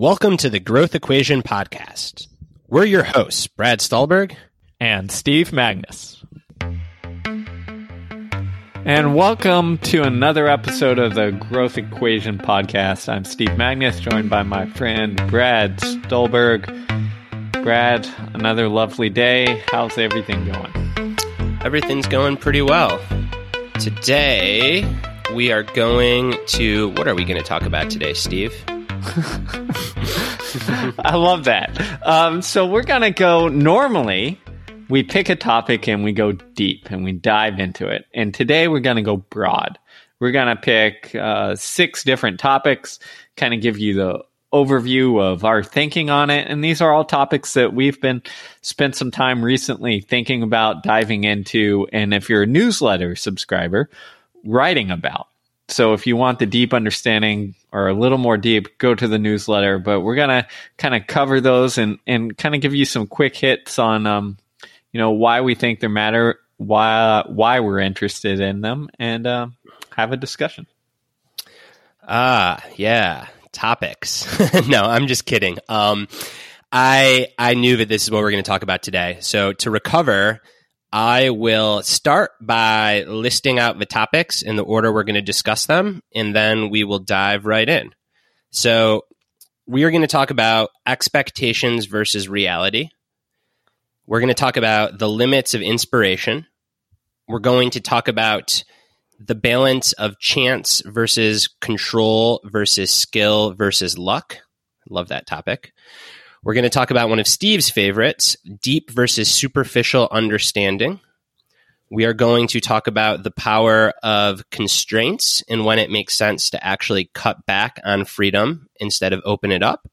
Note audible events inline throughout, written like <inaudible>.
Welcome to the Growth Equation Podcast. We're your hosts, Brad Stulberg and Steve Magness. And welcome to another episode of the Growth Equation Podcast. I'm Steve Magness, joined by my friend Brad Stulberg. Brad, another lovely day. How's everything going? Everything's going pretty well. Today, we are going to. What are we going to talk about today, Steve? <laughs> I love that. Um, so we're going to go normally. We pick a topic and we go deep and we dive into it. And today we're going to go broad. We're going to pick uh, six different topics, kind of give you the overview of our thinking on it. And these are all topics that we've been spent some time recently thinking about diving into. And if you're a newsletter subscriber, writing about. So if you want the deep understanding or a little more deep, go to the newsletter. But we're gonna kind of cover those and and kind of give you some quick hits on um, you know, why we think they matter, why why we're interested in them, and um, have a discussion. Ah, yeah, topics. <laughs> no, I'm just kidding. Um, I I knew that this is what we're going to talk about today. So to recover I will start by listing out the topics in the order we're going to discuss them, and then we will dive right in. So, we are going to talk about expectations versus reality. We're going to talk about the limits of inspiration. We're going to talk about the balance of chance versus control versus skill versus luck. Love that topic. We're going to talk about one of Steve's favorites deep versus superficial understanding. We are going to talk about the power of constraints and when it makes sense to actually cut back on freedom instead of open it up.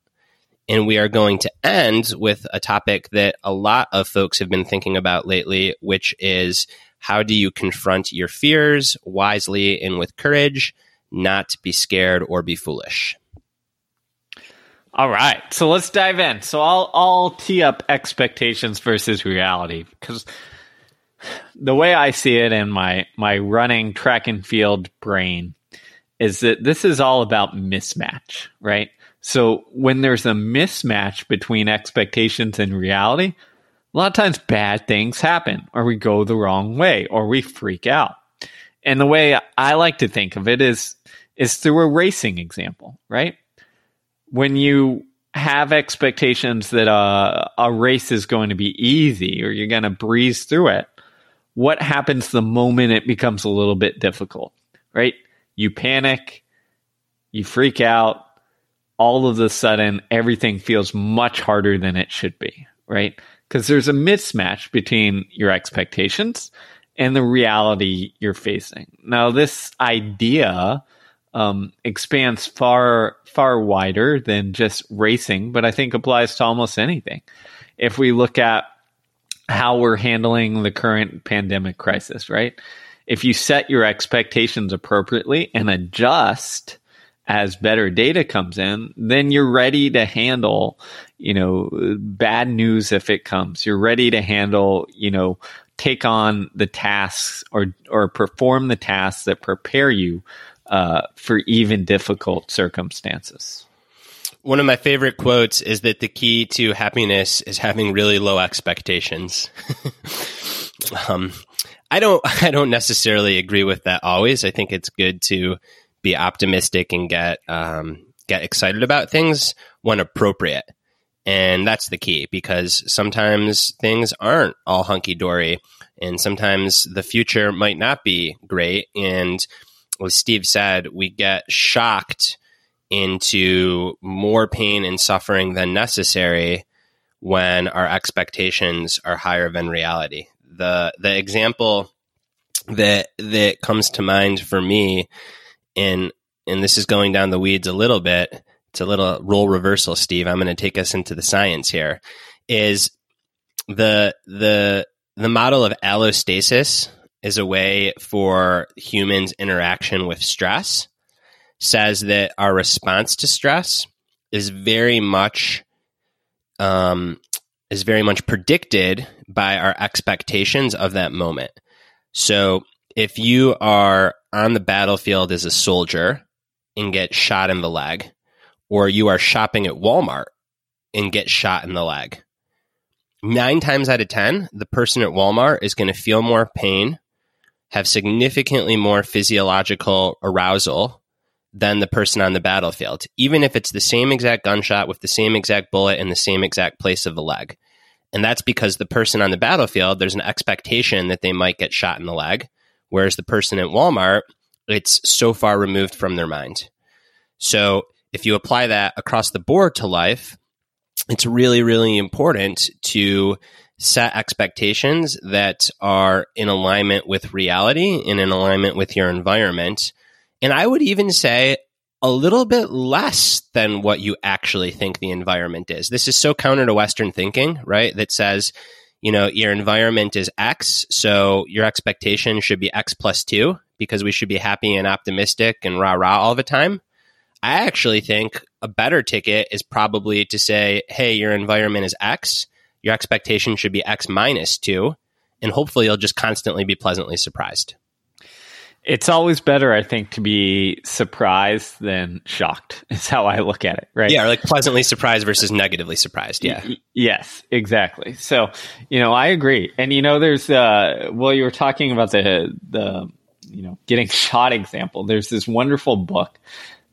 And we are going to end with a topic that a lot of folks have been thinking about lately, which is how do you confront your fears wisely and with courage, not be scared or be foolish? All right, so let's dive in. So I'll I'll tee up expectations versus reality because the way I see it in my my running track and field brain is that this is all about mismatch, right? So when there's a mismatch between expectations and reality, a lot of times bad things happen, or we go the wrong way, or we freak out. And the way I like to think of it is is through a racing example, right? When you have expectations that a, race is going to be easy or you're going to breeze through it, what happens the moment it becomes a little bit difficult, right? You panic, you freak out, all of a sudden everything feels much harder than it should be, right? Because there's a mismatch between your expectations and the reality you're facing. Now, this idea um, expands far far wider than just racing, but I think applies to almost anything. If we look at how we're handling the current pandemic crisis, right? If you set your expectations appropriately and adjust as better data comes in, then you're ready to handle, you know, bad news if it comes. You're ready to handle, you know, take on the tasks or or perform the tasks that prepare you uh, for even difficult circumstances. One of my favorite quotes is that the key to happiness is having really low expectations. <laughs> um, I don't, <laughs> I don't necessarily agree with that always. I think it's good to be optimistic and get, um, get excited about things when appropriate. And that's the key because sometimes things aren't all hunky dory and sometimes the future might not be great. And as Steve said, we get shocked into more pain and suffering than necessary when our expectations are higher than reality. The the example that that comes to mind for me in and this is going down the weeds a little bit. It's a little role reversal, Steve. I'm going to take us into the science here. Is the the the model of allostasis is a way for humans' interaction with stress, says that our response to stress is very much um, is very much predicted by our expectations of that moment. So if you are on the battlefield as a soldier and get shot in the leg, or you are shopping at Walmart and get shot in the leg. Nine times out of 10, the person at Walmart is going to feel more pain, have significantly more physiological arousal than the person on the battlefield, even if it's the same exact gunshot with the same exact bullet in the same exact place of the leg. And that's because the person on the battlefield, there's an expectation that they might get shot in the leg, whereas the person at Walmart, it's so far removed from their mind. So if you apply that across the board to life, it's really, really important to set expectations that are in alignment with reality and in alignment with your environment. And I would even say a little bit less than what you actually think the environment is. This is so counter to Western thinking, right? That says, you know, your environment is X, so your expectation should be X plus two because we should be happy and optimistic and rah rah all the time. I actually think a better ticket is probably to say, hey, your environment is X. Your expectation should be X minus two. And hopefully you'll just constantly be pleasantly surprised. It's always better, I think, to be surprised than shocked. <laughs> Is how I look at it, right? Yeah, like pleasantly surprised versus negatively surprised. Yeah. Yes, exactly. So, you know, I agree. And you know, there's uh well, you were talking about the the you know getting <laughs> shot example. There's this wonderful book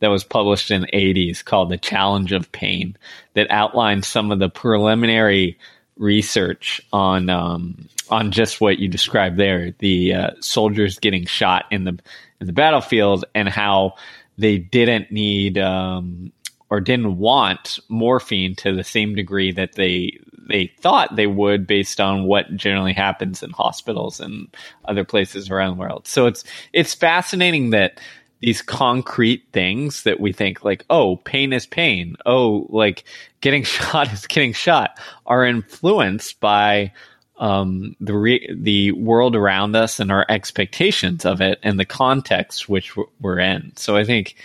that was published in the 80s called The Challenge of Pain that outlined some of the preliminary research on um, on just what you described there, the uh, soldiers getting shot in the in the battlefield, and how they didn't need um, or didn't want morphine to the same degree that they they thought they would based on what generally happens in hospitals and other places around the world. So it's it's fascinating that these concrete things that we think like oh pain is pain. Oh like getting <laughs> shot is getting shot are influenced by um, the re- the world around us and our expectations of it and the context which we're in. So i think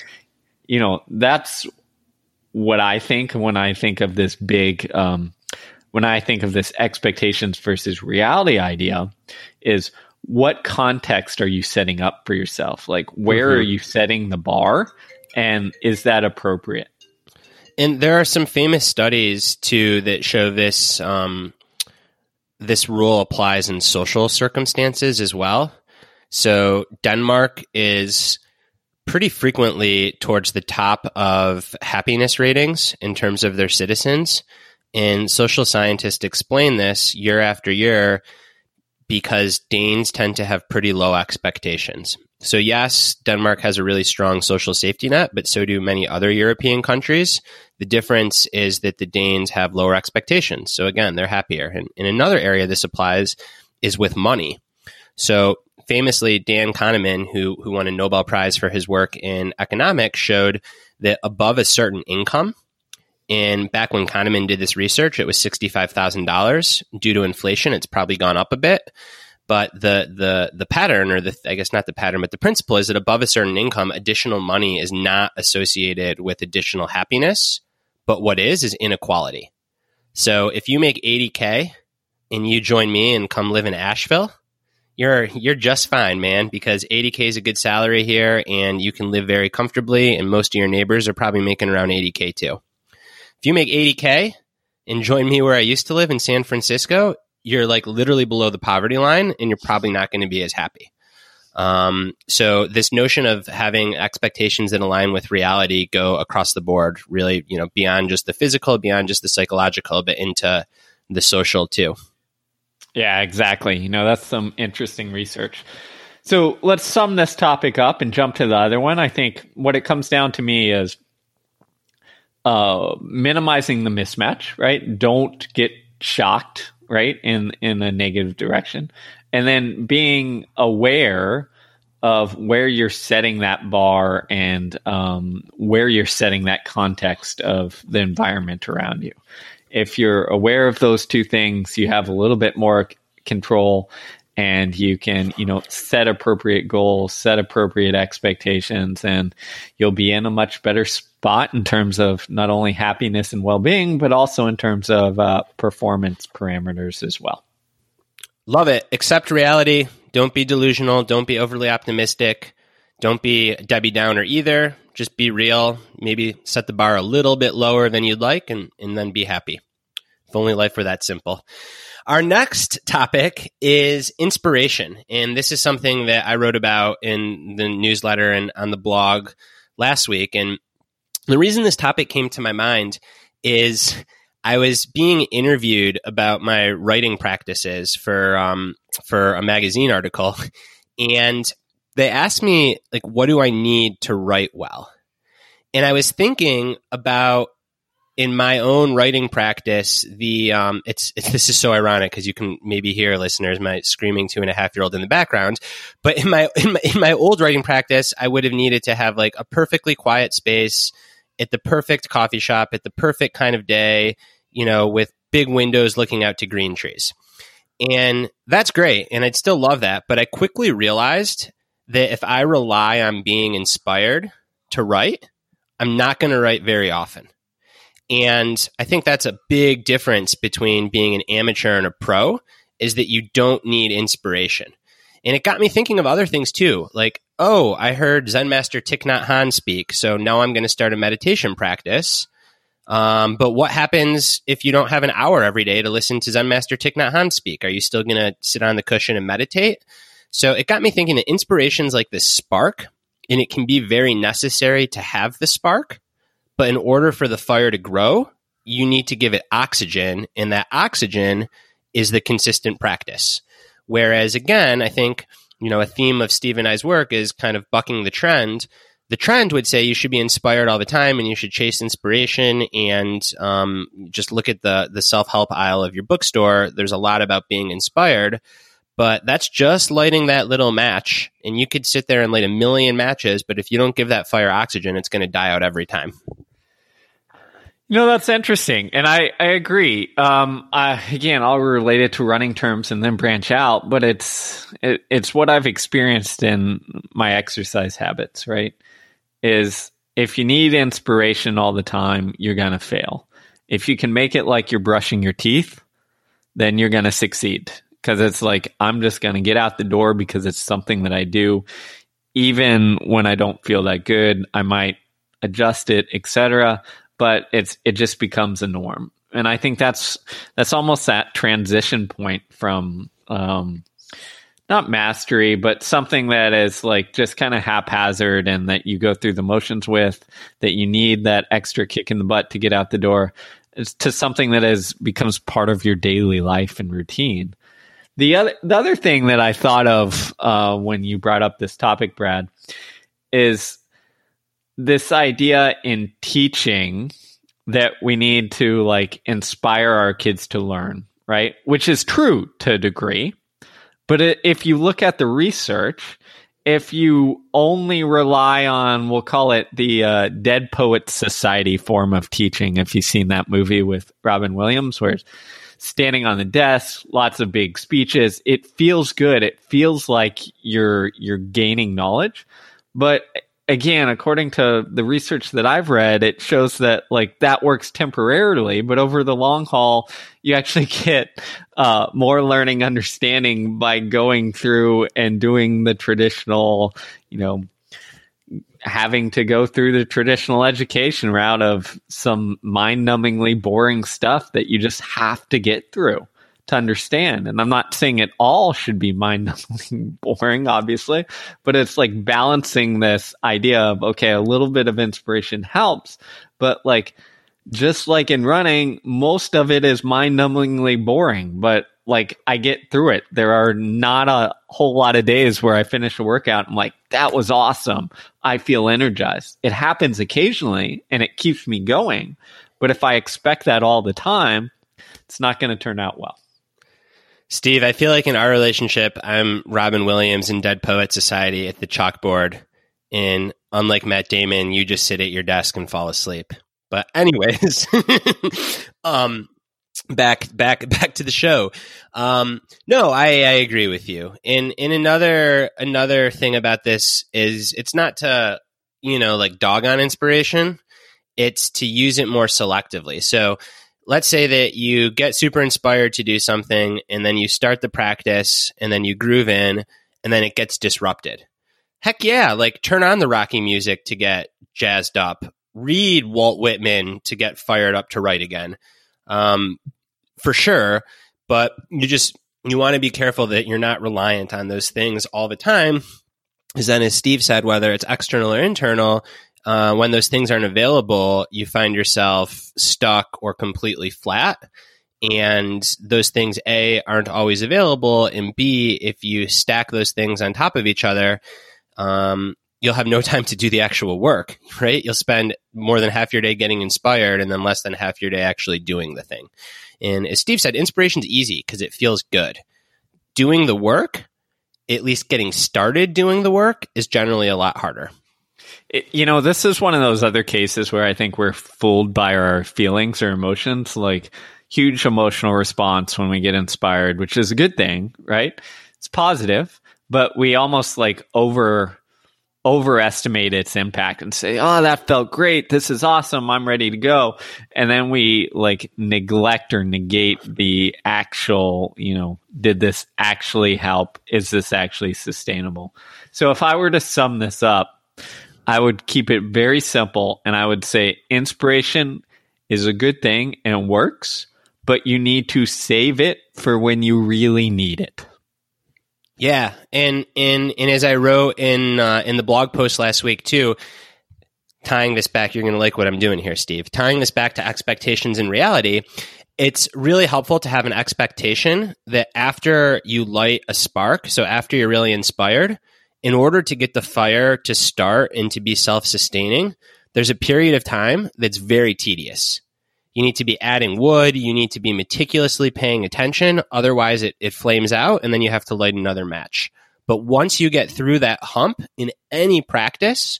you know that's what i think when i think of this big um, when i think of this expectations versus reality idea is what context are you setting up for yourself? Like, where mm-hmm. are you setting the bar? And is that appropriate? And there are some famous studies too that show this um, this rule applies in social circumstances as well. So Denmark is pretty frequently towards the top of happiness ratings in terms of their citizens. And social scientists explain this year after year because Danes tend to have pretty low expectations. So, yes, Denmark has a really strong social safety net, but so do many other European countries. The difference is that the Danes have lower expectations. So, again, they're happier. And in another area this applies is with money. So, famously, Dan Kahneman, who, who won a Nobel Prize for his work in economics, showed that above a certain income, and back when Kahneman did this research, it was $65,000. Due to inflation, it's probably gone up a bit. But the, the, the pattern, or the, I guess not the pattern, but the principle is that above a certain income, additional money is not associated with additional happiness. But what is, is inequality. So if you make 80K and you join me and come live in Asheville, you're you're just fine, man, because 80k is a good salary here and you can live very comfortably and most of your neighbors are probably making around 80k too. If you make 80K and join me where I used to live in San Francisco, you're like literally below the poverty line and you're probably not going to be as happy. Um, so this notion of having expectations that align with reality go across the board, really, you know, beyond just the physical, beyond just the psychological, but into the social too. Yeah, exactly. You know, that's some interesting research. So let's sum this topic up and jump to the other one. I think what it comes down to me is uh, minimizing the mismatch, right? Don't get shocked, right, in in a negative direction, and then being aware of where you're setting that bar and um, where you're setting that context of the environment around you. If you're aware of those two things, you have a little bit more control and you can you know set appropriate goals set appropriate expectations and you'll be in a much better spot in terms of not only happiness and well-being but also in terms of uh, performance parameters as well love it accept reality don't be delusional don't be overly optimistic Don't be Debbie Downer either. Just be real. Maybe set the bar a little bit lower than you'd like and, and then be happy. If only life were that simple. Our next topic is inspiration. And this is something that I wrote about in the newsletter and on the blog last week. And the reason this topic came to my mind is I was being interviewed about my writing practices for um, for a magazine article, and they asked me like, "What do I need to write well?" And I was thinking about in my own writing practice, the um, it's, it's <laughs> this is so ironic because you can maybe hear listeners my screaming two and a half year old in the background. But in my, in my in my old writing practice, I would have needed to have like a perfectly quiet space at the perfect coffee shop at the perfect kind of day, you know, with big windows looking out to green trees. And that's great. And I'd still love that. But I quickly realized that if I rely on being inspired to write, I'm not going to write very often. And I think that's a big difference between being an amateur and a pro is that you don't need inspiration. And it got me thinking of other things too. Like, oh, I heard Zen Master Thich Nhat Hanh speak, so now I'm going to start a meditation practice. Um, but what happens if you don't have an hour every day to listen to Zen Master Thich Nhat Hanh speak? Are you still going to sit on the cushion and meditate? So it got me thinking that inspirations like this spark, and it can be very necessary to have the spark. But in order for the fire to grow, you need to give it oxygen, and that oxygen is the consistent practice. Whereas, again, I think you know a theme of Steve and I's work is kind of bucking the trend. The trend would say you should be inspired all the time, and you should chase inspiration, and um, just look at the the self help aisle of your bookstore. There's a lot about being inspired, but that's just lighting that little match. And you could sit there and light a million matches, but if you don't give that fire oxygen, it's going to die out every time. Know, that's interesting. And I, I agree. Um, I, again, I'll relate it to running terms and then branch out, but it's, it, it's what I've experienced in my exercise habits, right? Is if you need inspiration all the time, you're going to fail. If you can make it like you're brushing your teeth, then you're going to succeed. Cause it's like, I'm just going to get out the door because it's something that I do. Even when I don't feel that good, I might adjust it, etc but it's it just becomes a norm. And I think that's that's almost that transition point from um, not mastery, but something that is like just kind of haphazard and that you go through the motions with, that you need that extra kick in the butt to get out the door, to something that is becomes part of your daily life and routine. The other the other thing that I thought of uh, when you brought up this topic, Brad, is this idea in teaching that we need to like inspire our kids to learn, right? Which is true to a degree. But if you look at the research, if you only rely on, we'll call it the uh, Dead Poets Society form of teaching, if you've seen that movie with Robin Williams, where it's standing on the desk, lots of big speeches, it feels good. It feels like you're you're gaining knowledge. But again, according to the research that I've read, it shows that like that works temporarily, but over the long haul, you actually <laughs> get uh, more learning understanding by going through and doing the traditional, you know, having to go through the traditional education route of some mind numbingly boring stuff that you just have to get through to understand. And I'm not saying it all should be mind numbing <laughs> boring, obviously, but it's like balancing this idea of, okay, a little bit of inspiration helps, but like, just like in running, most of it is mind numbingly boring, but like I get through it. There are not a whole lot of days where I finish a workout. I'm like, that was awesome. I feel energized. It happens occasionally and it keeps me going. But if I expect that all the time, it's not going to turn out well. Steve, I feel like in our relationship, I'm Robin Williams in Dead Poet Society at the chalkboard. And unlike Matt Damon, you just sit at your desk and fall asleep. But anyways, <laughs> um, back back back to the show. Um, no, I, I agree with you. And in another another thing about this is it's not to you know like dog on inspiration. It's to use it more selectively. So let's say that you get super inspired to do something and then you start the practice and then you groove in and then it gets disrupted. heck yeah, like turn on the Rocky music to get jazzed up. Read Walt Whitman to get fired up to write again. Um, for sure. But you just, you want to be careful that you're not reliant on those things all the time. Because then, as Steve said, whether it's external or internal, uh, when those things aren't available, you find yourself stuck or completely flat. And those things, A, aren't always available. And B, if you stack those things on top of each other, um, you'll have no <laughs> time to do the actual work, right? You'll spend more than half your day getting inspired and then less than half your day actually doing the thing. And as Steve said, inspiration's easy because it feels good. Doing the work, at least getting started doing the work, is generally a lot harder. It, you know, this is one of those other cases where I think we're fooled by our feelings or emotions. Like, huge emotional response when we get inspired, which is a good thing, right? It's positive, but we almost like over overestimate its impact and say, "Oh, that felt great. This is awesome. I'm ready to go." And then we like neglect or negate the actual, you know, did this actually help? Is this actually sustainable? So if I were to sum this up, I would keep it very simple and I would say inspiration is a good thing and works, but you need to save it for when you really need it. Yeah, and and and as I wrote in uh, in the blog post last week too, tying this back, you're going to like what I'm doing here, Steve. Tying this back to expectations and reality, it's really helpful to have an expectation that after you light a spark, so after you're really inspired, in order to get the fire to start and to be self sustaining, there's a period of time that's very tedious. You need to be adding wood. You need to be meticulously paying attention. Otherwise, it, it flames out and then you have to light another match. But once you get through that hump in any practice,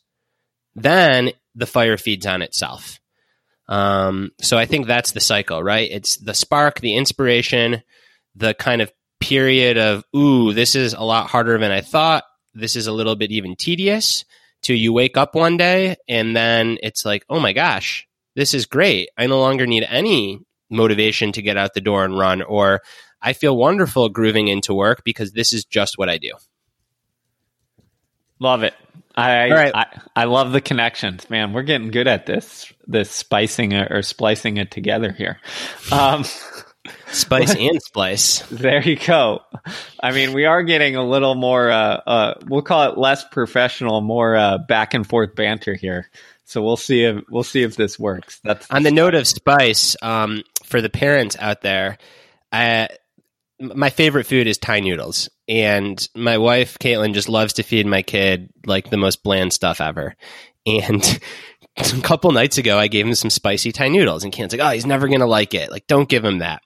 then the fire feeds on itself. Um, so I think that's the cycle, right? It's the spark, the inspiration, the kind of period of, ooh, this is a lot harder than I thought. This is a little bit even tedious. To you wake up one day and then it's like, oh my gosh, this is great. I no longer need any motivation to get out the door and run, or I feel wonderful grooving into work because this is just what I do. Love it. I, right. I, I love the connections, man. We're getting good at this, this spicing or splicing it together here. Um, <laughs> Spice and splice. There you go. I mean, we are getting a little more. Uh, uh, we'll call it less professional, more uh, back and forth banter here. So we'll see if we'll see if this works. That's on the note of spice. Um, for the parents out there, I, my favorite food is Thai noodles, and my wife Caitlin just loves to feed my kid like the most bland stuff ever. And <laughs> <laughs> a couple nights ago, I gave him some spicy Thai noodles, and Caitlin's like, "Oh, he's never gonna like it. Like, don't give him that."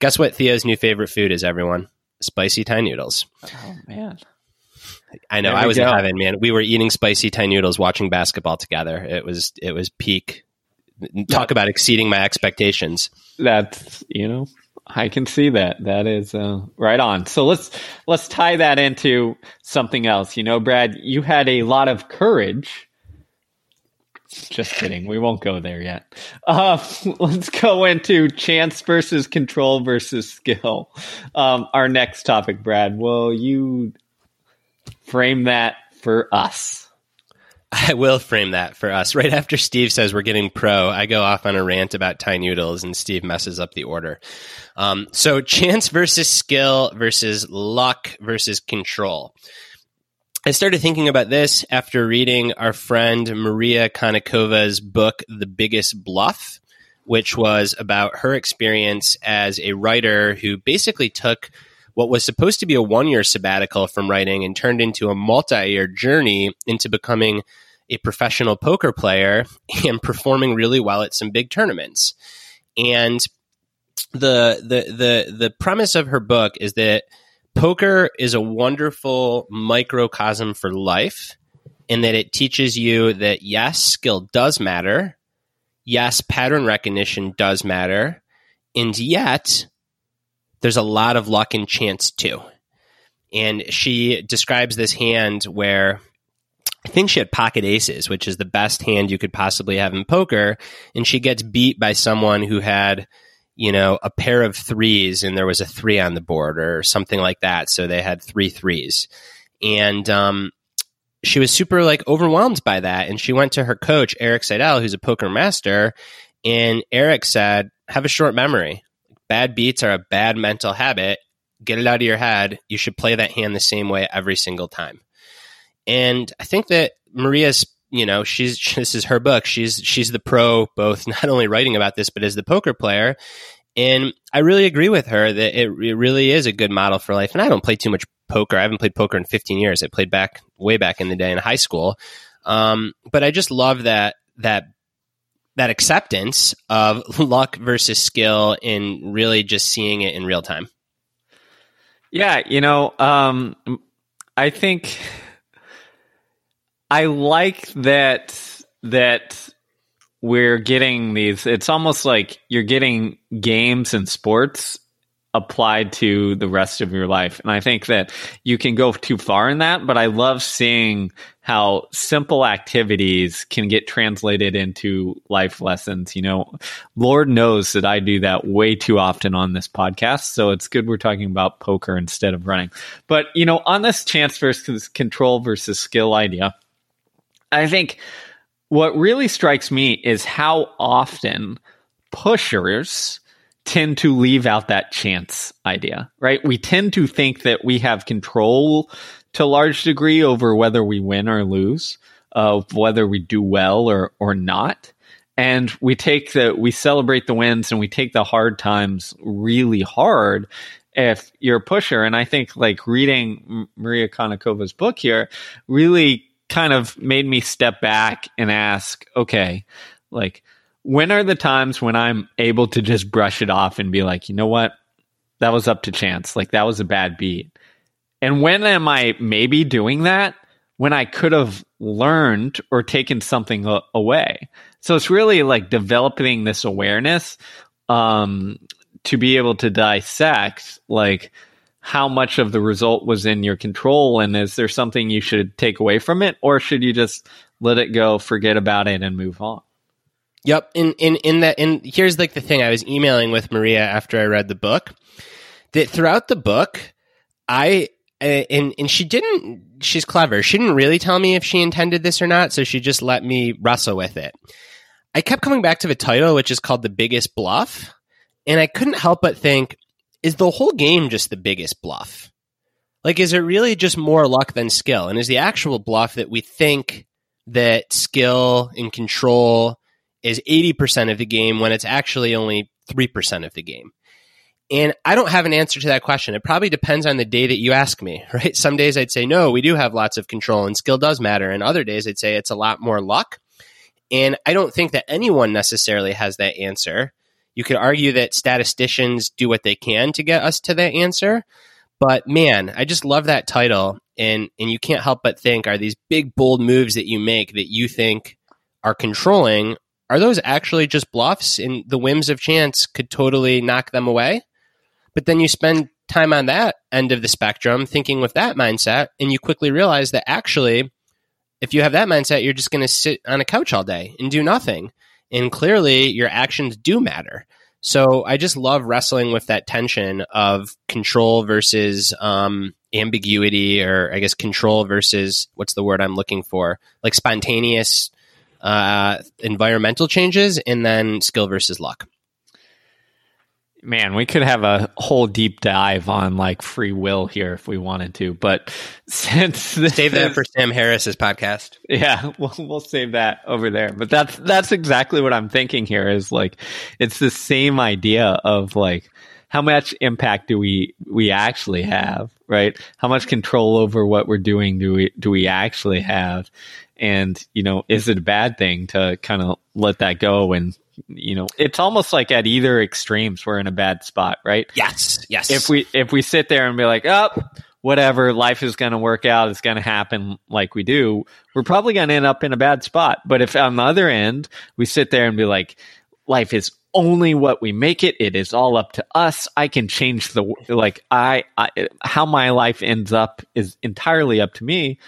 Guess what? Theo's new favorite food is everyone spicy Thai noodles. Oh man. I know. I was go. in heaven, man. We were eating spicy Thai noodles, watching basketball together. It was it was peak. Talk that, about exceeding my expectations. That's you know, I can see that. That is uh, right on. So let's let's tie that into something else. You know, Brad, you had a lot of courage. Just kidding. We won't go there yet. Uh, <laughs> let's go into chance versus control versus skill. Um, our next topic, Brad. Will you frame that for us. <laughs> I will frame that for us. Right after Steve says we're getting pro, I go off on a rant about Thai noodles, and Steve messes up the order. Um, so, chance versus skill versus luck versus control. I started thinking about this after reading our friend Maria Konnikova's book, The Biggest Bluff, which was about her experience as a writer who basically took what was supposed to be a one year sabbatical from writing and turned into a multi year journey into becoming a professional poker player <laughs> and performing really well at some big tournaments. And the the the the premise of her book is that poker is a wonderful microcosm for life in that it teaches you that yes, skill does matter. Yes, pattern recognition does matter. And yet, there's a lot of luck and chance too. And she describes this hand where I think she had pocket aces, which is the best hand you could possibly have in poker. And she gets beat by someone who had, you know, a pair of threes and there was a three on the board or something like that. So they had three threes. And um, she was super like overwhelmed by that. And she went to her coach, Erik Seidel, who's a poker master. And Eric said, have a short memory. Bad beats are a bad mental habit. Get it out of your head. You should play that hand the same way every single time. And I think that Maria's, you know, she's <laughs> this is her book. She's she's the pro, both not only writing about this, but as the poker player. And I really agree with her that it, it really is a good model for life. And I don't play too much poker. I haven't played poker in 15 years. I played back way back in the day in high school. Um, but I just love that that that acceptance of <laughs> luck versus skill and really just seeing it in real time. Yeah, you know, um, I think I like that that we're getting these it's almost like you're getting games and sports applied to the rest of your life. And I think that you can go too far in that, but I love seeing how simple activities can get translated into life lessons. You know, Lord knows that I do that way too often on this podcast. So it's good we're talking about poker instead of running. But, you know, on this chance versus control versus skill idea, I think what really strikes me is how often pushers tend to leave out that chance idea, right? We tend to think that we have control to a large degree over whether we win or lose, of whether we do well or, or not. And we take the, we celebrate the wins and we take the hard times really hard if you're a pusher. And I think like reading Maria Konnikova's book here really kind of made me step back and ask, okay, like, when are the times when I'm able to just brush it off and be like, you know what? That was up to chance. Like, that was a bad beat. And when am I maybe doing that? When I could have learned or taken something away. So it's really like developing this awareness um, to be able to dissect, like, how much of the result was in your control and is there something you should take away from it or should you just let it go forget about it and move on Yep. In in in that and here's like the thing I was emailing with Maria after I read the book that throughout the book I uh, and and she didn't she's clever. She didn't really tell me if she intended this or not, so she just let me wrestle with it. I kept coming back to the title which is called The Biggest Bluff, and I couldn't help but think is the whole game just the biggest bluff? Like is it really just more luck than skill? And is the actual bluff that we think that skill and control is 80% of the game when it's actually only 3% of the game? And I don't have an answer to that question. It probably depends on the day that you ask me, <laughs> right? Some days I'd say, no, we do have lots of control and skill does matter. And other days I'd say it's a lot more luck. And I don't think that anyone necessarily has that answer. You could argue that statisticians do what they can to get us to that answer. But man, I just love that title. And, and you can't help but think are these big, bold moves that you make that you think are controlling are those actually just bluffs and the whims of chance could totally knock them away? But then you spend time on that end of the spectrum thinking with that mindset, and you quickly realize that actually, if you have that mindset, you're just going to sit on a couch all day and do nothing. And clearly, your actions do matter. So I just love wrestling with that tension of control versus um, ambiguity, or I guess control versus what's the word I'm looking for? Like spontaneous uh, environmental changes, and then skill versus luck. Man, we could have a whole deep dive on like free will here if we wanted to, but <laughs> since this save that for Sam Harris's podcast. Yeah, <laughs> we'll we'll save that over there. But that's that's exactly what I'm thinking here is like it's the same idea of like how much impact do we we actually have, right? How much control over what we're doing do we do we actually have? And, you know, is it a bad thing to kind of let that go? And, you know, it's almost like at either extremes, we're in a bad spot, right? Yes. Yes. If we, if we sit there and be like, oh, whatever, life is going to work out, it's going to happen like we do, we're probably going to end up in a bad spot. But if on the other end, we sit there and be like, life is only what we make it. It is all up to us. I can change the like I, I how my life ends up is entirely up to me.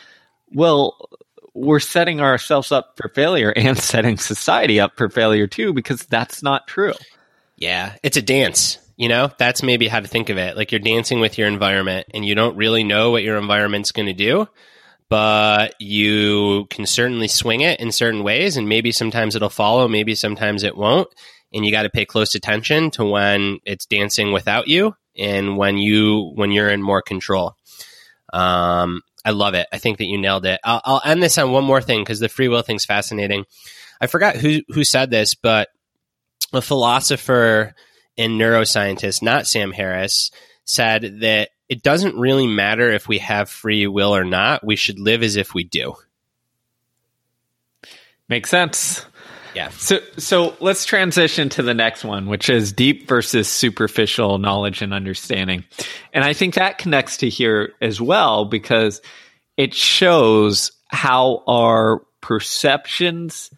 Well, we're setting ourselves up for failure and <laughs> setting society up for failure too, because that's not true. Yeah, it's a dance. You know, that's maybe how to think of it. Like you're dancing with your environment and you don't really know what your environment's going to do, but you can certainly swing it in certain ways, and maybe sometimes it'll follow, maybe sometimes it won't. And you got to pay close attention to when it's dancing without you and when you when you're in more control. Um, I love it. I think that you nailed it. I'll, I'll end this on one more thing because the free will thing's fascinating. I forgot who who said this, but a philosopher and neuroscientist, not Sam Harris, said that it doesn't really matter if we have free will or not. We should live as if we do. Makes sense. Yeah. So so let's transition to the next one, which is deep versus superficial knowledge and understanding. And I think that connects to here as well because it shows how our perceptions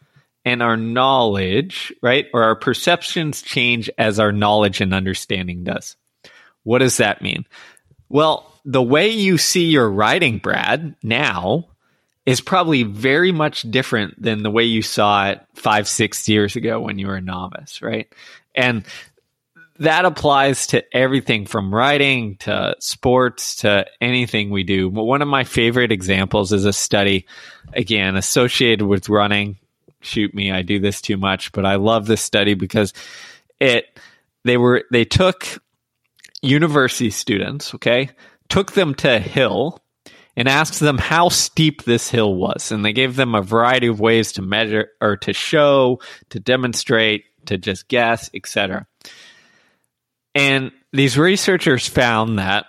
and our knowledge, right? Or our perceptions change as our knowledge and understanding does. What does that mean? Well, the way you see your writing, Brad, now is probably very much different than the way you saw it five, six years ago when you were a novice, right? And that applies to everything from writing to sports to anything we do. But one of my favorite examples is a study, again, associated with running. Shoot me, I do this too much, but I love this study because it, they were, they took university students, okay, took them to a hill and asked them how steep this hill was. And they gave them a variety of ways to measure or to show, to demonstrate, to just guess, etc. And these researchers found that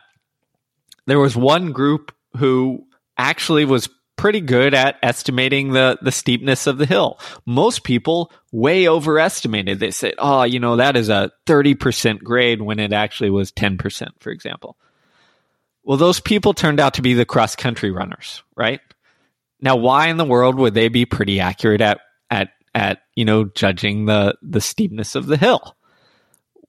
there was one group who actually was pretty good at estimating the, the steepness of the hill. Most people way overestimated. They said, oh, you know, that is a 30% grade when it actually was 10%, for example. Well, those people turned out to be the cross country runners, right? Now, why in the world would they be pretty accurate at at at you know judging the the steepness of the hill?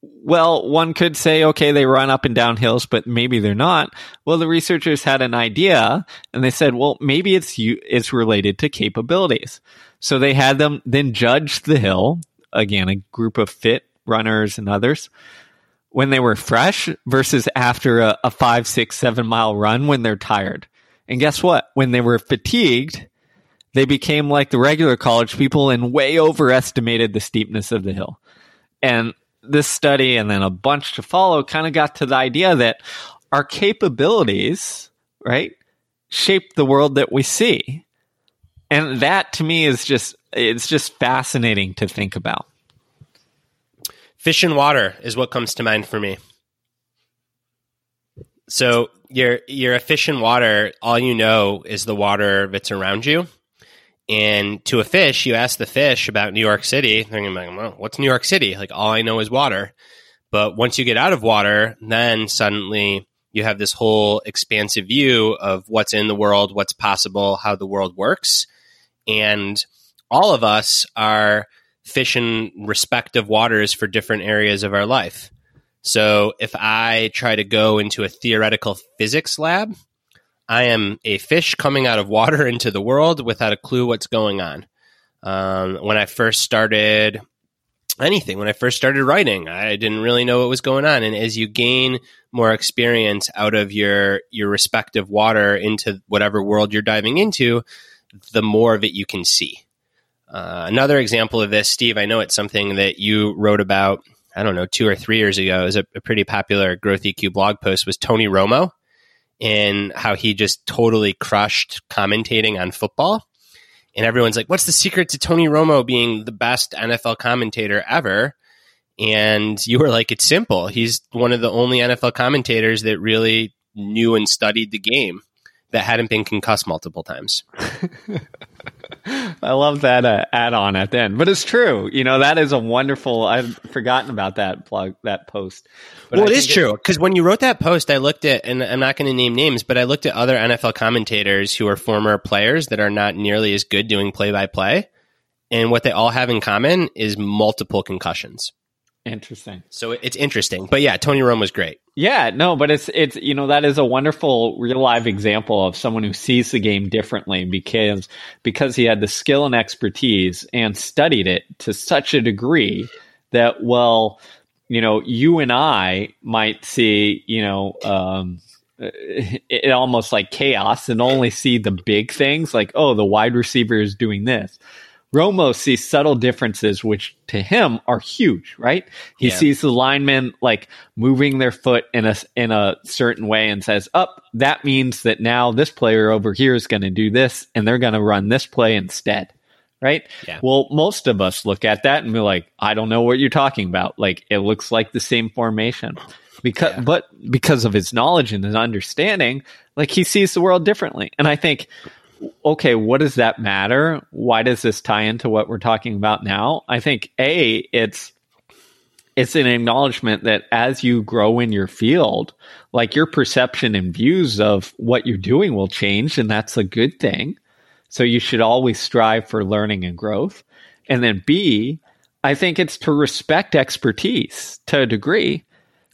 Well, one could say, okay, they run up and down hills, but maybe they're not. Well, the researchers had an idea, and they said, well, maybe it's you, it's related to capabilities. So they had them then judge the hill again, a group of fit runners and others when they were fresh versus after a, a five, six, seven mile run when they're tired. And guess what? When they were fatigued, they became like the regular college people and way overestimated the steepness of the hill. And this study and then a bunch to follow kind of got to the idea that our capabilities, right, shape the world that we see. And that to me is just, it's just fascinating to think about. Fish and water is what comes to mind for me. So you're you're a fish in water. All you know is the water that's around you. And to a fish, you ask the fish about New York City. They're to be like, well, what's New York City? Like, all I know is water. But once you get out of water, then suddenly you have this whole expansive view of what's in the world, what's possible, how the world works. And all of us are fish in respective waters for different areas of our life. So if I try to go into a theoretical physics lab, I am a fish coming out of water <laughs> into the world without a clue what's going on. Um, when I first started anything, when I first started writing, I didn't really know what was going on. And as you gain more experience out of your your respective water into whatever world you're diving into, the more of it you can see. Uh, another example of this, Steve, I know it's something that you wrote about, I don't know, two or three years ago. It was a, a pretty popular Growth EQ blog post was Tony Romo and how he just totally crushed commentating on football. And everyone's like, what's the secret to Tony Romo being the best NFL commentator ever? And you were like, it's simple. He's one of the only NFL commentators that really knew and studied the game that hadn't been concussed multiple times. <laughs> I love that uh, add on at the end, but it's true. You know, that is a wonderful. I've forgotten about that plug, that post. But well, I it is true because when you wrote that post, I looked at, and I'm not going to name names, but I looked at other NFL commentators who are former players that are not nearly as good doing play by play. And what they all have in common is multiple concussions. Interesting. So it's interesting, but yeah, Tony Romo was great. Yeah, no, but it's it's you know that is a wonderful real live example of someone who sees the game differently because because he had the skill and expertise and studied it to such a degree that well, you know, you and I might see you know um, it, it almost like chaos and only see the big things like oh the wide receiver is doing this Romo sees subtle differences, which to him are huge, right? He yeah. sees the linemen like moving their foot in a in a certain way and says, "Up, oh, that means that now this player over here is going to do this, and they're going to run this play instead." Right? Yeah. Well, most of us look at that and be like, "I don't know what you're talking about." Like it looks like the same formation, because yeah. but because of his knowledge and his understanding, like he sees the world differently. And I think okay, what does that matter? Why does this tie into what we're talking about now? I think a it's it's an acknowledgement that as you grow in your field, like your perception and views of what you're doing will change, and that's a good thing. So you should always strive for learning and growth. And then B, I think it's to respect expertise to a degree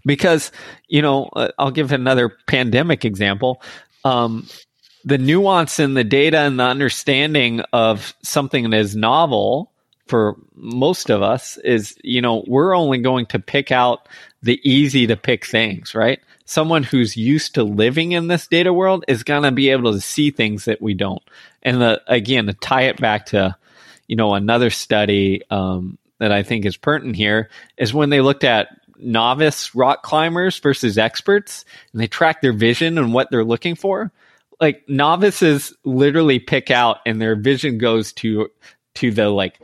because, you know, uh, I'll give another pandemic example. Um, the nuance in the data and the understanding of something that is novel for most of us is, you know, we're only going to pick out the easy to pick things, right? Someone who's used to living in this data world is going to be able to see things that we don't. And the, again, to tie it back to, you know, another study um, that I think is pertinent here is when they looked at novice rock climbers versus experts and they tracked their vision and what they're looking for like novices literally pick out and their vision goes to to the like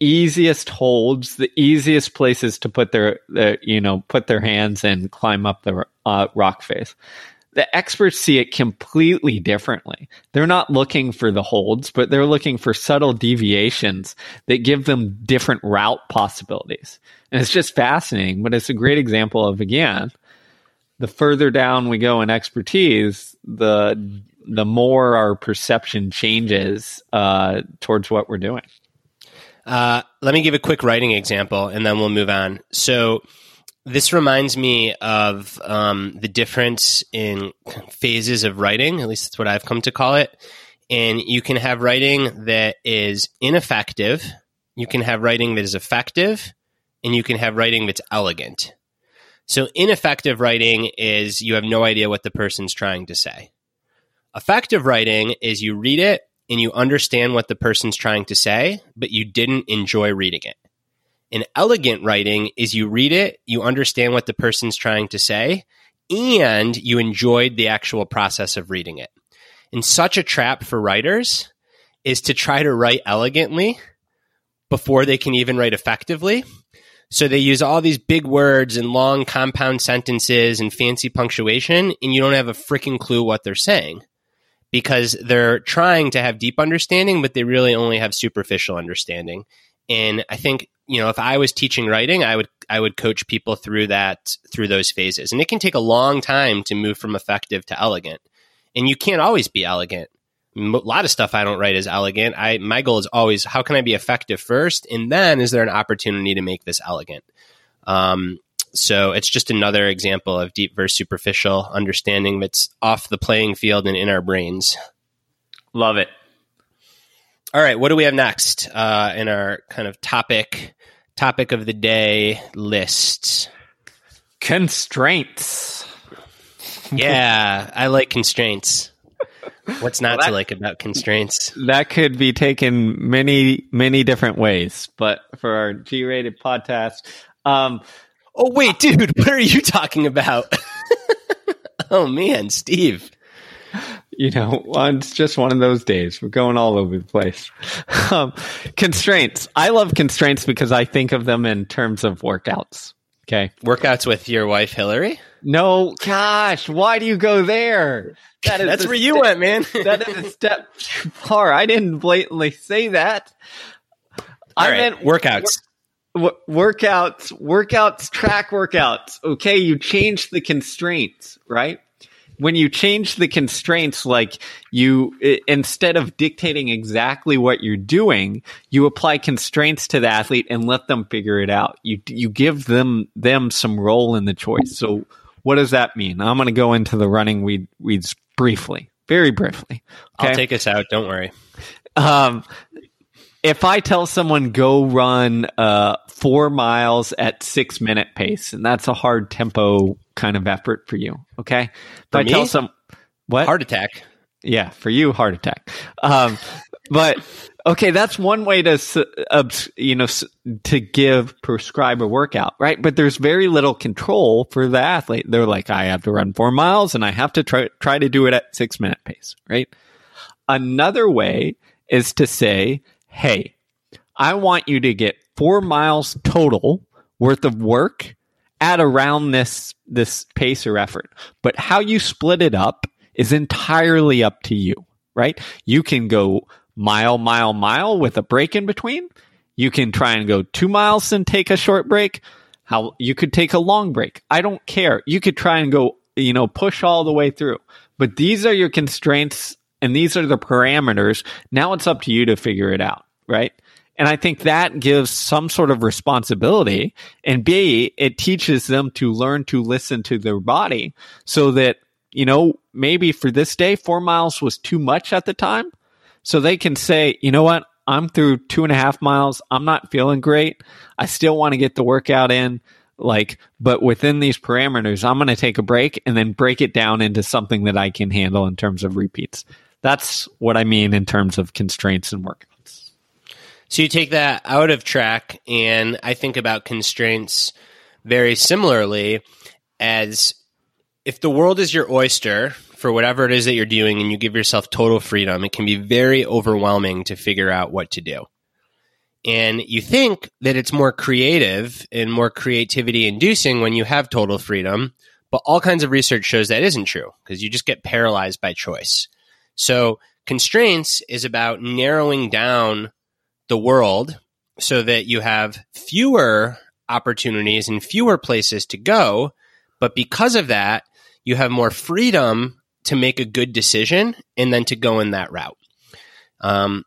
easiest holds, the easiest places to put their, their you know put their hands and climb up the uh, rock face. The experts see it completely differently. They're not looking for the holds, but they're looking for subtle deviations that give them different route possibilities. And it's just fascinating, but it's a great example of again, the further down we go in expertise, the the more our perception changes uh, towards what we're doing. Uh, let me give a quick writing example, and then we'll move on. So, this reminds me of um, the difference in phases of writing. At least that's what I've come to call it. And you can have writing that is ineffective. You can have writing that is effective, and you can have writing that's elegant. So ineffective writing is you have no idea what the person's trying to say. Effective writing is you read it and you understand what the person's trying to say, but you didn't enjoy reading it. And elegant writing is you read it, you understand what the person's trying to say, and you enjoyed the actual process of reading it. And such a trap for writers is to try to write elegantly before they can even write effectively so they use all these big words and long compound sentences and fancy punctuation, and you don't have a freaking clue what they're saying because they're trying to have deep understanding, but they really only have superficial understanding. And I think you know if I was teaching writing, I would I would coach people through that through those phases, and it can take a long time to move from effective to elegant. And you can't always be elegant a lot of stuff I don't write is elegant. I my goal is always how can I be effective first, and then is there an opportunity to make this elegant? Um, so it's just another example of deep versus superficial understanding that's off the playing field and in our brains. Love it. All right, what do we have next uh, in our kind of topic topic of the day list? Constraints. yeah, I like constraints. What's not well, that, to like about constraints? That could be taken many, many different ways. But for our G-rated podcast, um, oh wait, dude, what are you talking about? <laughs> oh man, Steve. You know, it's just one of those days. We're going all over the place. <laughs> Um, constraints. I love constraints because I think of them in terms of workouts. Okay. Workouts with your wife, Hillary? No, gosh, why do you go there? That is That's where you went, man. <laughs> that is a step too far. I didn't blatantly say that. All I right. meant workouts. workouts, workouts, track workouts. Okay, you change the constraints, right? When you change the constraints, like you, instead of dictating exactly what you're doing, you apply constraints to the athlete and let them figure it out. You, you give them, them some role in the choice. So what does that mean? I'm going to go into the running weed, weeds briefly, very briefly. Okay? I'll take us out. Don't worry. Um, if I tell someone go run uh, four miles at six minute pace, and that's a hard tempo kind of effort for you. Okay. For I me? tell some what Heart attack. yeah, for you, heart attack. Um, but okay, that's one way to, you know, to give prescribe a workout, right? But there's very little control for the athlete. They're like, I have to run four miles and I have to try, try to do it at six minute pace, right? Another way is to say, Hey, I want you to get four miles total worth of work at around this, this pace or effort. But how you split it up is entirely up to you, right? You can go mile, mile, mile with a break in between. You can try and go two miles and take a short break. How you could take a long break. I don't care. You could try and go, you know, push all the way through. But these are your constraints and these are the parameters. Now it's up to you to figure it out, right? And I think that gives some sort of responsibility. And B, it teaches them to learn to listen to their body so that, you know, maybe for this day, four miles was too much at the time. So they can say, you know what? I'm through two and a half miles. I'm not feeling great. I still want to get the workout in. Like, but within these parameters, I'm going to take a break and then break it down into something that I can handle in terms of repeats. That's what I mean in terms of constraints and workouts. So you take that out of track, and I think about constraints very similarly as if the world is your oyster for whatever it is that you're doing and you give yourself total freedom, it can be very overwhelming to figure out what to do. And you think that it's more creative and more creativity inducing when you have total freedom, but all kinds of research shows that isn't true because you just get paralyzed by choice. So constraints is about narrowing down the world so that you have fewer opportunities and fewer places to go. But because of that, you have more freedom to make a good decision and then to go in that route. Um,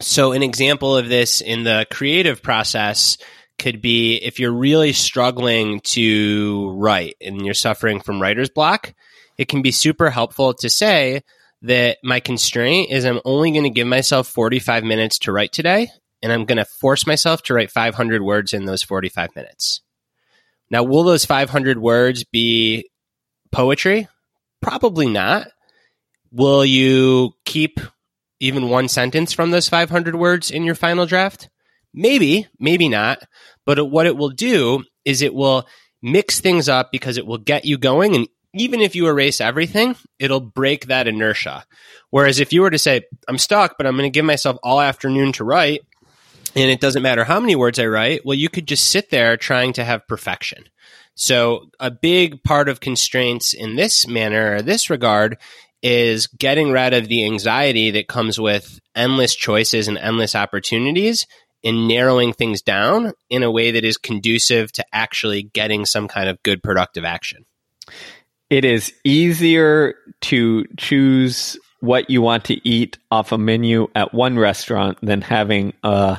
so, an example of this in the creative process could be if you're really struggling to write and you're suffering from writer's block, it can be super helpful to say that my constraint is I'm only going to give myself 45 minutes to write today, and I'm going to force myself to write 500 words in those 45 minutes. Now, will those 500 words be poetry? Probably not. Will you keep even one sentence from those 500 words in your final draft? Maybe, maybe not. But what it will do is it will mix things up because it will get you going. And even if you erase everything, it'll break that inertia. Whereas if you were to say, I'm stuck, but I'm going to give myself all afternoon to write, and it doesn't matter how many words I write, well, you could just sit there trying to have perfection. So, a big part of constraints in this manner or this regard is getting rid of the anxiety that comes with endless choices and endless opportunities and narrowing things down in a way that is conducive to actually getting some kind of good productive action. It is easier to choose what you want to eat off a menu at one restaurant than having uh,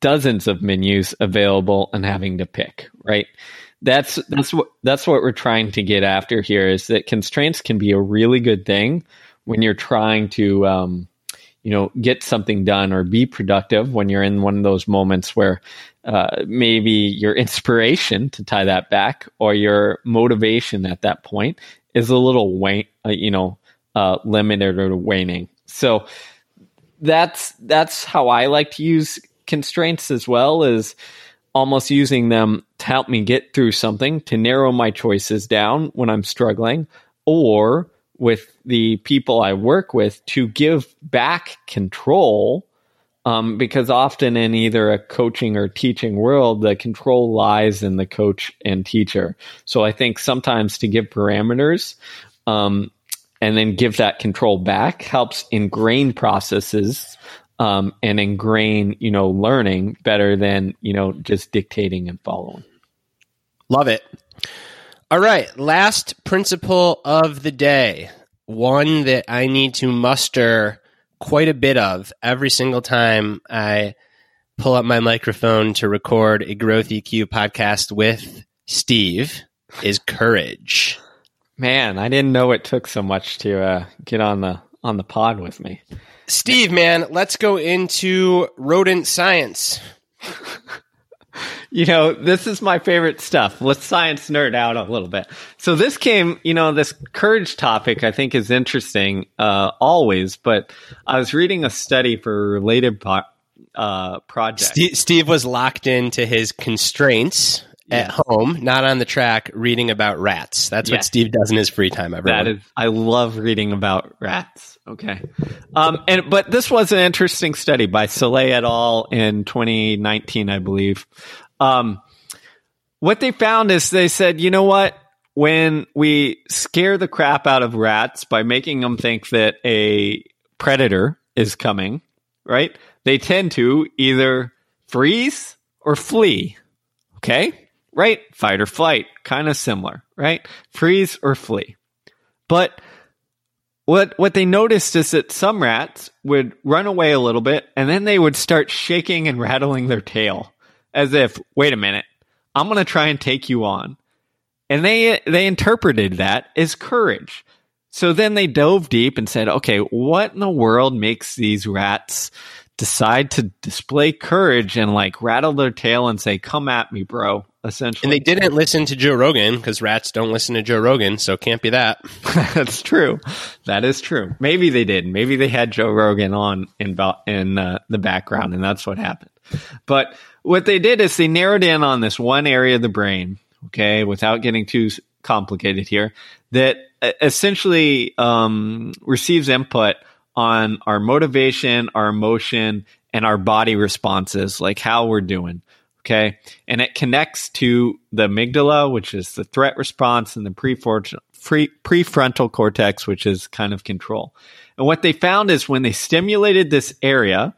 dozens of menus available and having to pick, right? That's that's what that's what we're trying to get after here is that constraints can be a really good thing when you're trying to um, you know get something done or be productive when you're in one of those moments where uh, maybe your inspiration to tie that back or your motivation at that point is a little wane, uh, you know, uh, limited or waning. So that's that's how I like to use constraints as well as almost using them to help me get through something to narrow my choices down when I'm struggling or with the people I work with to give back control um, because often in either a coaching or teaching world, the control lies in the coach and teacher. So I think sometimes to give parameters um, and then give that control back helps ingrain processes um, and ingrain, you know, learning better than you know just dictating and following. Love it. All right, last principle of the day, one that I need to muster quite a bit of every single time I pull up my microphone to record a Growth EQ podcast with Steve is courage. Man, I didn't know it took so much to uh, get on the on the pod with me. Steve, man, let's go into rodent science. <laughs> you know, this is my favorite stuff. Let's science nerd out a little bit. So this came, you know, this courage topic I think is interesting uh, always, but I was reading a study for a related po- uh, project. Steve, Steve was locked into his constraints at home, not on the track, reading about rats. That's what Steve does in his free time. Everyone. That is, I love reading about rats. Okay, um, and but this was an interesting study by Salay et al. in 2019, I believe. Um, what they found is they said, you know what? When we scare the crap out of rats by making them think that a predator is coming, right? They tend to either freeze or flee. Okay? Right? Fight or flight, kind of similar, right? Freeze or flee. But what what they noticed is that some rats would run away a little bit and then they would start shaking and rattling their tail as if, wait a minute, I'm going to try and take you on. And they they interpreted that as courage. So then they dove deep and said, okay, what in the world makes these rats decide to display courage and like rattle their tail and say, "Come at me, bro." Essentially, and they didn't listen to Joe Rogan because rats don't listen to Joe Rogan, so it can't be that. <laughs> That's true. That is true. Maybe they did. Maybe they had Joe Rogan on in in uh, the background, and that's what happened. But what they did is they narrowed in on this one area of the brain. Okay, without getting too complicated here, that essentially um, receives input on our motivation, our emotion, and our body responses, like how we're doing. Okay. And it connects to the amygdala, which is the threat response, and the prefor- pre- prefrontal cortex, which is kind of control. And what they found is when they stimulated this area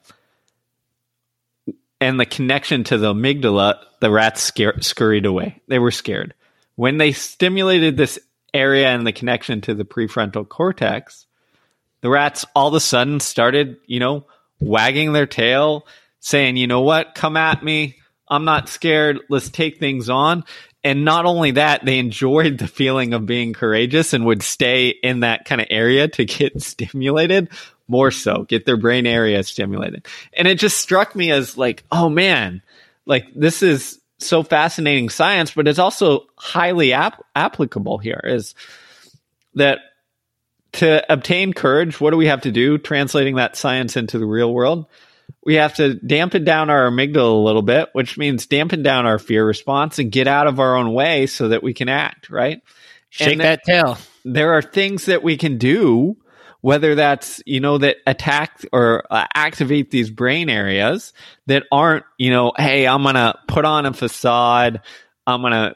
and the connection to the amygdala, the rats scurried away. They were scared. When they stimulated this area and the connection to the prefrontal cortex, the rats all of a sudden started, you know, wagging their tail, saying, you know what, come at me. I'm not scared. Let's take things on. And not only that, they enjoyed the feeling of being courageous and would stay in that kind of area to get <laughs> stimulated more so, get their brain area stimulated. And it just struck me as like, oh man, like this is so fascinating science, but it's also highly ap- applicable here is that to obtain courage, what do we have to do? Translating that science into the real world, we have to dampen down our amygdala a little bit, which means dampen down our fear response and get out of our own way so that we can act, right? Shake And that tail. There are things that we can do, whether that's, you know, that attack or uh, activate these brain areas that aren't, you know, hey, I'm going to put on a facade. I'm going to,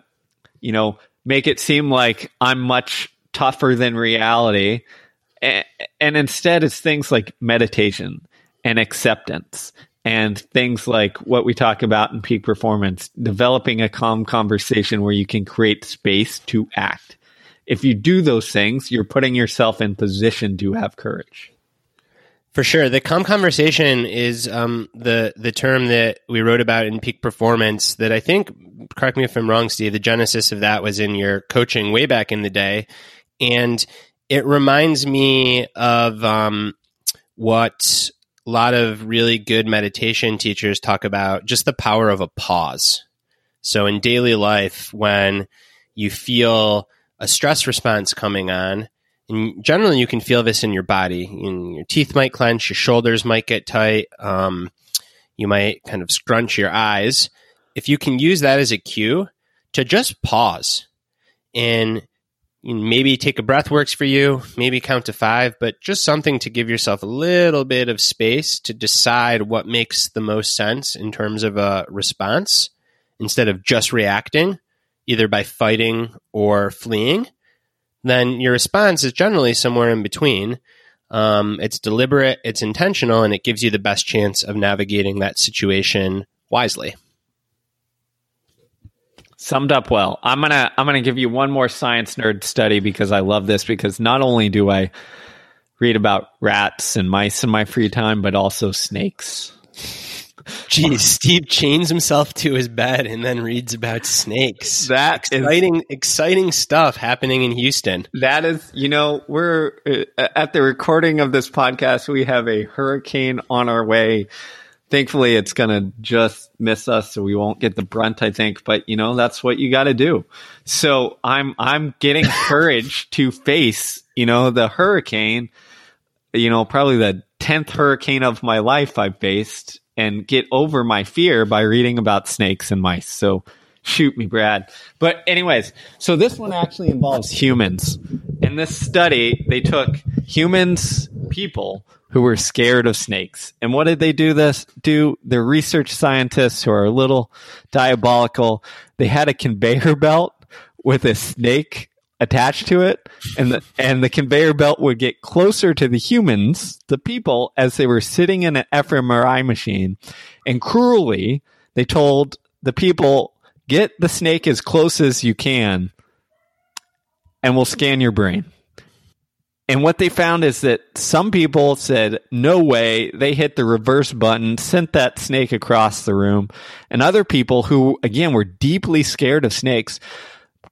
you know, make it seem like I'm much tougher than reality. And, instead, it's things like meditation and acceptance and things like what we talk about in peak performance, developing a calm conversation where you can create space to act. If you do those things, you're putting yourself in position to have courage. For sure, the calm conversation is um, the the term that we wrote about in peak performance. That I think, correct me if I'm wrong, Steve. The genesis of that was in your coaching way back in the day, and it reminds me of um, what a lot of really good meditation teachers talk about: just the power of a pause. So in daily life, when you feel a stress response coming on, and generally you can feel this in your body. And your teeth might clench, your shoulders might get tight, um, you might kind of scrunch your eyes. If you can use that as a cue to just pause and maybe take a breath works for you, maybe count to five, but just something to give yourself a little bit of space to decide what makes the most sense in terms of a response instead of just reacting, either by fighting or fleeing then your response is generally somewhere in between. Um, it's deliberate, it's intentional, and it gives you the best chance of navigating that situation wisely. Summed up well. I'm gonna I'm gonna give you one more science nerd study because I love this because not only do I read about rats and mice in my free time, but also snakes. Geez, Steve chains himself to his bed and then reads about snakes. That is- exciting, exciting stuff happening in Houston. That is, you know, we're uh, at the recording of this podcast. We have a hurricane on our way thankfully it's going to just miss us so we won't get the brunt i think but you know that's what you got to do. So i'm i'm getting <laughs> courage to face you know the hurricane you know probably the 10th hurricane of my life i've faced and get over my fear by reading about snakes and mice. So shoot me brad. But anyways so this one actually involves humans. In this study they took humans people who were scared of snakes. And what did they do this do? The research scientists who are a little diabolical, they had a conveyor belt with a snake attached to it and the and the conveyor belt would get closer to the humans, the people as they were sitting in an fMRI machine and cruelly they told the people get the snake as close as you can and we'll scan your brain. And what they found is that some people said, no way. They hit the reverse button, sent that snake across the room. And other people who, again, were deeply scared of snakes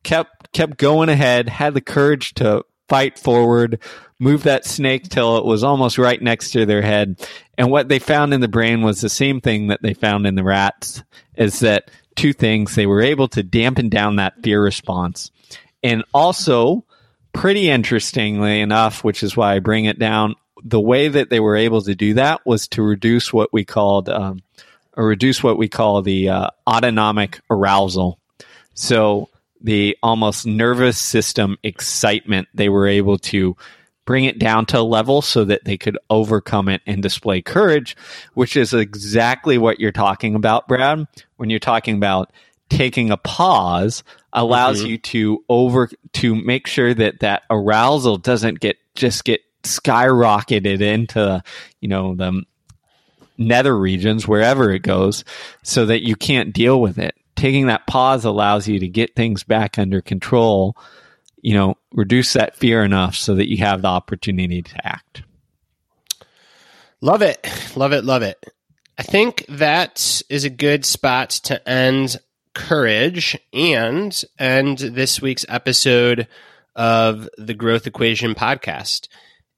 kept, kept going ahead, had the courage to fight forward, move that snake till it was almost right next to their head. And what they found in the brain was the same thing that they found in the rats is that two things. They were able to dampen down that fear response. And also, pretty interestingly enough, which is why I bring it down, the way that they were able to do that was to reduce what we called, um, or reduce what we call the uh, autonomic arousal. So the almost nervous system excitement, they were able to bring it down to a level so that they could overcome it and display courage, which is exactly what you're talking about, Brad, when you're talking about taking a pause allows mm-hmm. you to over to make sure that that arousal doesn't get just get skyrocketed into you know the nether regions wherever it goes so that you can't deal with it. Taking that pause allows you to get things back under control you know reduce that fear enough so that you have the opportunity to act. Love it. Love it. Love it. I think that is a good spot to end courage and end this week's episode of the Growth Equation podcast.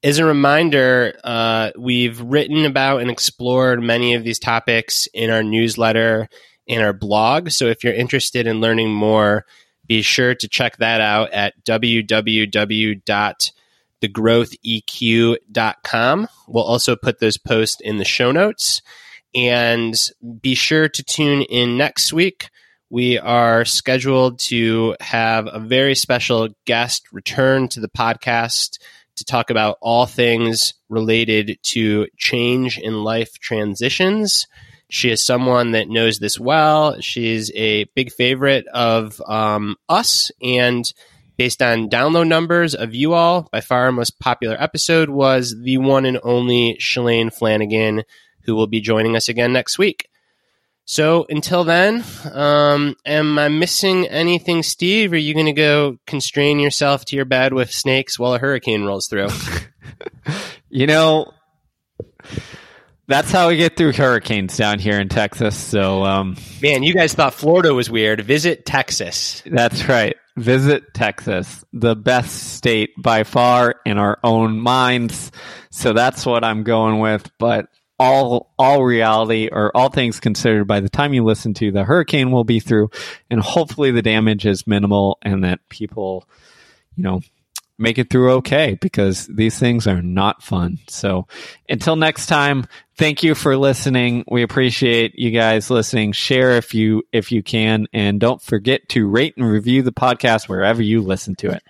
As a reminder, uh, we've written about and explored many of these topics in our newsletter and our blog. So if you're interested in learning more, be sure to check that out at www.thegrowtheq.com. We'll also put those posts in the show notes. And be sure to tune in next week we are scheduled to have a very special guest return to the podcast to talk about all things related to change in life transitions. She is someone that knows this well. She's a big favorite of um, us, and based on download numbers of you all, by far our most popular episode was the one and only Shalane Flanagan, who will be joining us again next week. So until then, um, am I missing anything, Steve? Are you going to go constrain yourself to your bed with snakes while a hurricane rolls through? <laughs> you know, that's how we get through hurricanes down here in Texas. So, um, man, you guys thought Florida was weird. Visit Texas. That's right. Visit Texas, the best state by far in our own minds. So that's what I'm going with. But all all reality or all things considered by the time you listen to the hurricane will be through and hopefully the damage is minimal and that people you know make it through okay because these things are not fun. So until next time thank you for listening. We appreciate you guys listening. Share if you if you can and don't forget to rate and review the podcast wherever you listen to it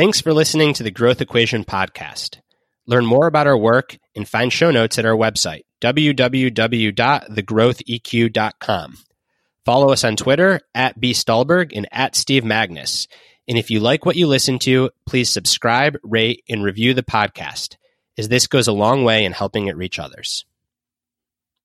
Thanks for listening to the Growth Equation podcast. Learn more about our work and find show notes at our website, www.thegrowtheq.com. Follow us on Twitter at B. Stulberg and at Steve Magness. And if you like what you listen to, please subscribe, rate, and review the podcast, as this goes a long way in helping it reach others.